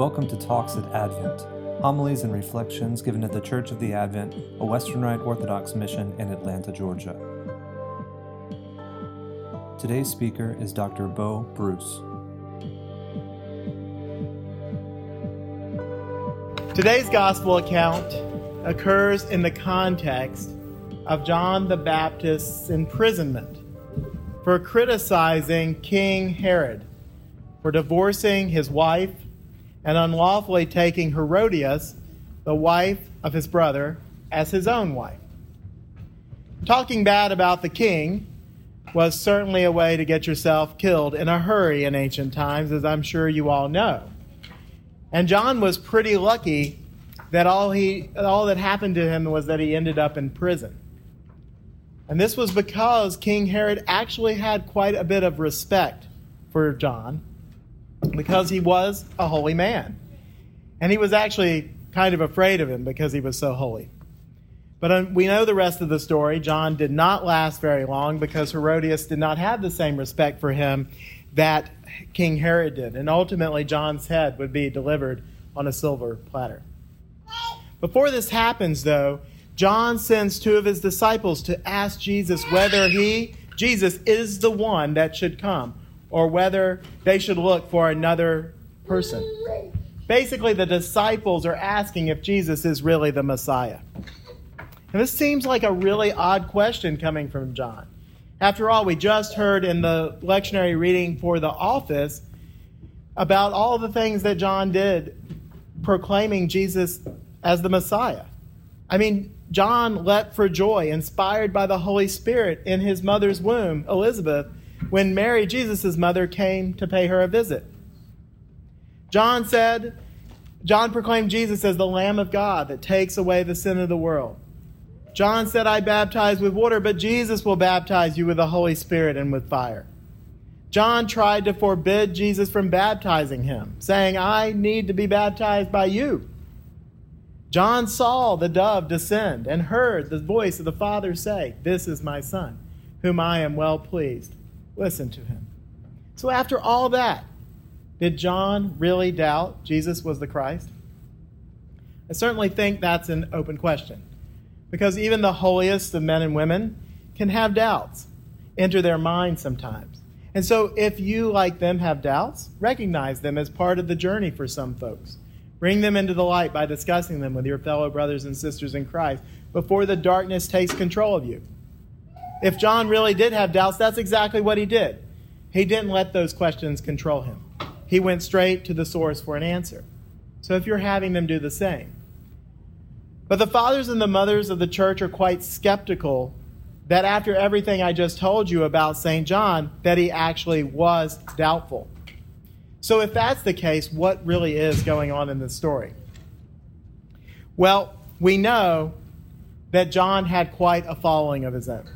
Welcome to Talks at Advent, homilies and reflections given at the Church of the Advent, a Western Rite Orthodox mission in Atlanta, Georgia. Today's speaker is Dr. Bo Bruce. Today's gospel account occurs in the context of John the Baptist's imprisonment for criticizing King Herod for divorcing his wife and unlawfully taking Herodias, the wife of his brother, as his own wife. Talking bad about the king was certainly a way to get yourself killed in a hurry in ancient times, as I'm sure you all know. And John was pretty lucky that all, he, all that happened to him was that he ended up in prison. And this was because King Herod actually had quite a bit of respect for John because he was a holy man. And he was actually kind of afraid of him because he was so holy. But um, we know the rest of the story. John did not last very long because Herodias did not have the same respect for him that King Herod did. And ultimately, John's head would be delivered on a silver platter. Before this happens, though, John sends two of his disciples to ask Jesus whether he, Jesus, is the one that should come or whether they should look for another person. Basically, the disciples are asking if Jesus is really the Messiah. And this seems like a really odd question coming from John. After all, we just heard in the lectionary reading for the office about all the things that John did proclaiming Jesus as the Messiah. I mean, John leapt for joy, inspired by the Holy Spirit in his mother's womb, Elizabeth, when Mary, Jesus' mother, came to pay her a visit. John said, John proclaimed Jesus as the Lamb of God that takes away the sin of the world. John said, I baptize with water, but Jesus will baptize you with the Holy Spirit and with fire. John tried to forbid Jesus from baptizing him, saying, I need to be baptized by you. John saw the dove descend and heard the voice of the Father say, This is my Son, whom I am well pleased. Listen to him. So, after all that, did John really doubt Jesus was the Christ? I certainly think that's an open question. Because even the holiest of men and women can have doubts enter their minds sometimes. And so, if you, like them, have doubts, recognize them as part of the journey for some folks. Bring them into the light by discussing them with your fellow brothers and sisters in Christ before the darkness takes control of you. If John really did have doubts, that's exactly what he did. He didn't let those questions control him, he went straight to the source for an answer. So if you're having them do the same. But the fathers and the mothers of the church are quite skeptical that after everything I just told you about St. John, that he actually was doubtful. So if that's the case, what really is going on in this story? Well, we know that John had quite a following of his own.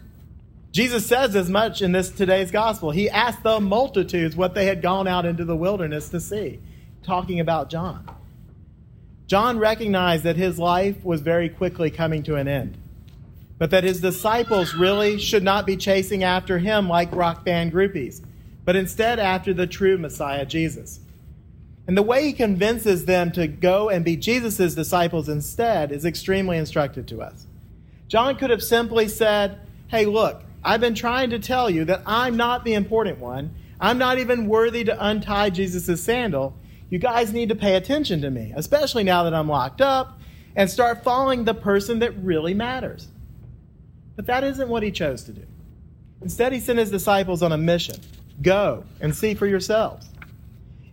Jesus says as much in this today's gospel. He asked the multitudes what they had gone out into the wilderness to see, talking about John. John recognized that his life was very quickly coming to an end, but that his disciples really should not be chasing after him like rock band groupies, but instead after the true Messiah, Jesus. And the way he convinces them to go and be Jesus' disciples instead is extremely instructive to us. John could have simply said, Hey, look, I've been trying to tell you that I'm not the important one. I'm not even worthy to untie Jesus' sandal. You guys need to pay attention to me, especially now that I'm locked up, and start following the person that really matters. But that isn't what he chose to do. Instead, he sent his disciples on a mission go and see for yourselves.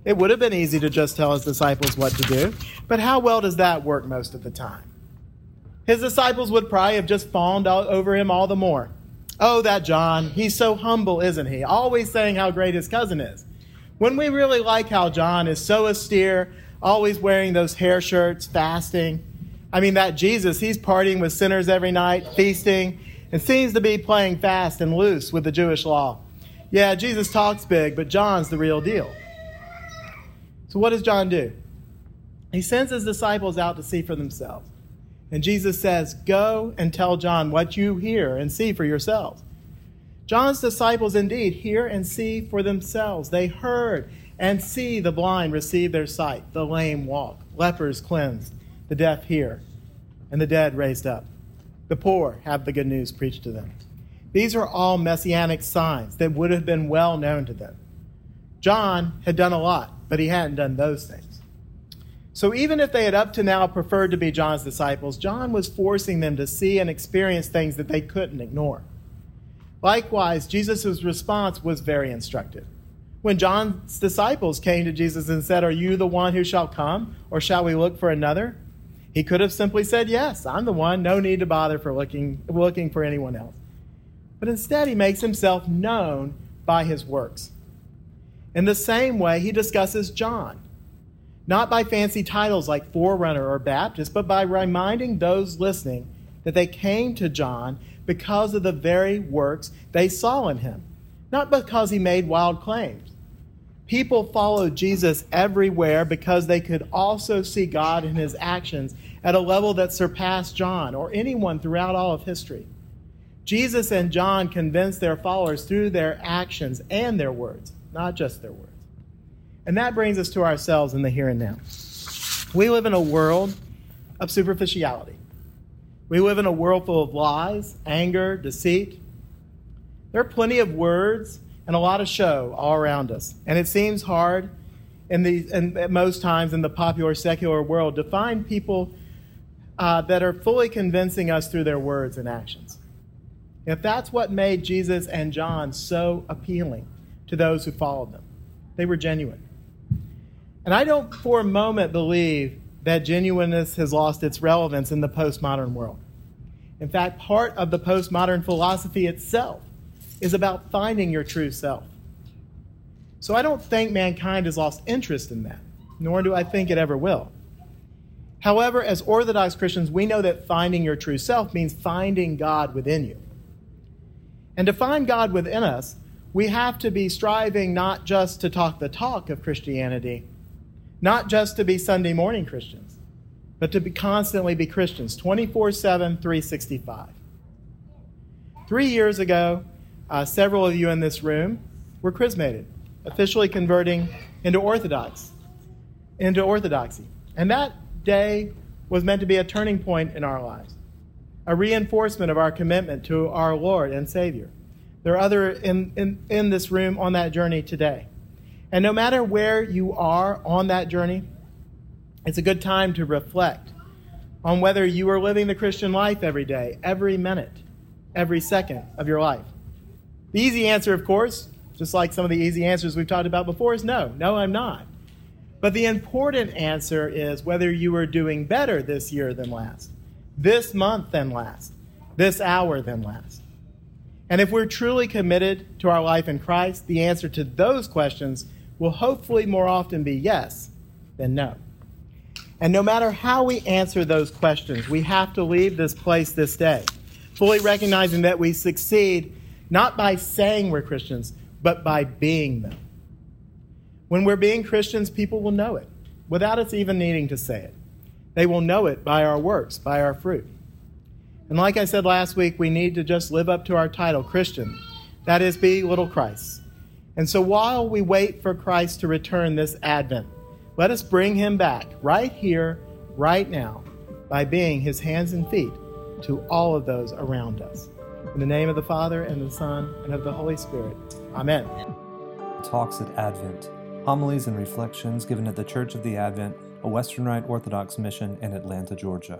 It would have been easy to just tell his disciples what to do, but how well does that work most of the time? His disciples would probably have just fawned over him all the more. Oh, that John, he's so humble, isn't he? Always saying how great his cousin is. When we really like how John is so austere, always wearing those hair shirts, fasting. I mean, that Jesus, he's partying with sinners every night, feasting, and seems to be playing fast and loose with the Jewish law. Yeah, Jesus talks big, but John's the real deal. So, what does John do? He sends his disciples out to see for themselves. And Jesus says, Go and tell John what you hear and see for yourselves. John's disciples indeed hear and see for themselves. They heard and see the blind receive their sight, the lame walk, lepers cleansed, the deaf hear, and the dead raised up. The poor have the good news preached to them. These are all messianic signs that would have been well known to them. John had done a lot, but he hadn't done those things. So even if they had up to now preferred to be John's disciples, John was forcing them to see and experience things that they couldn't ignore. Likewise, Jesus' response was very instructive. When John's disciples came to Jesus and said, Are you the one who shall come, or shall we look for another? He could have simply said, Yes, I'm the one. No need to bother for looking, looking for anyone else. But instead, he makes himself known by his works. In the same way, he discusses John, not by fancy titles like Forerunner or Baptist, but by reminding those listening that they came to John because of the very works they saw in him, not because he made wild claims. People followed Jesus everywhere because they could also see God in his actions at a level that surpassed John or anyone throughout all of history. Jesus and John convinced their followers through their actions and their words, not just their words. And that brings us to ourselves in the here and now. We live in a world of superficiality. We live in a world full of lies, anger, deceit. There are plenty of words and a lot of show all around us. And it seems hard in the, in, at most times in the popular secular world to find people uh, that are fully convincing us through their words and actions. If that's what made Jesus and John so appealing to those who followed them, they were genuine. And I don't for a moment believe that genuineness has lost its relevance in the postmodern world. In fact, part of the postmodern philosophy itself is about finding your true self. So I don't think mankind has lost interest in that, nor do I think it ever will. However, as Orthodox Christians, we know that finding your true self means finding God within you. And to find God within us, we have to be striving not just to talk the talk of Christianity, not just to be Sunday morning Christians, but to be constantly be Christians 24 7, 365. Three years ago, uh, several of you in this room were chrismated, officially converting into Orthodox, into Orthodoxy. And that day was meant to be a turning point in our lives, a reinforcement of our commitment to our Lord and Savior. There are other in, in, in this room on that journey today. And no matter where you are on that journey, it's a good time to reflect on whether you are living the Christian life every day, every minute, every second of your life. The easy answer, of course, just like some of the easy answers we've talked about before, is no. No, I'm not. But the important answer is whether you are doing better this year than last, this month than last, this hour than last. And if we're truly committed to our life in Christ, the answer to those questions will hopefully more often be yes than no. And no matter how we answer those questions, we have to leave this place this day, fully recognizing that we succeed not by saying we're Christians, but by being them. When we're being Christians, people will know it without us even needing to say it. They will know it by our works, by our fruit. And like I said last week, we need to just live up to our title, Christian. That is, be little Christ. And so while we wait for Christ to return this Advent, let us bring him back right here, right now, by being his hands and feet to all of those around us. In the name of the Father, and the Son, and of the Holy Spirit. Amen. Talks at Advent Homilies and reflections given at the Church of the Advent, a Western Rite Orthodox mission in Atlanta, Georgia.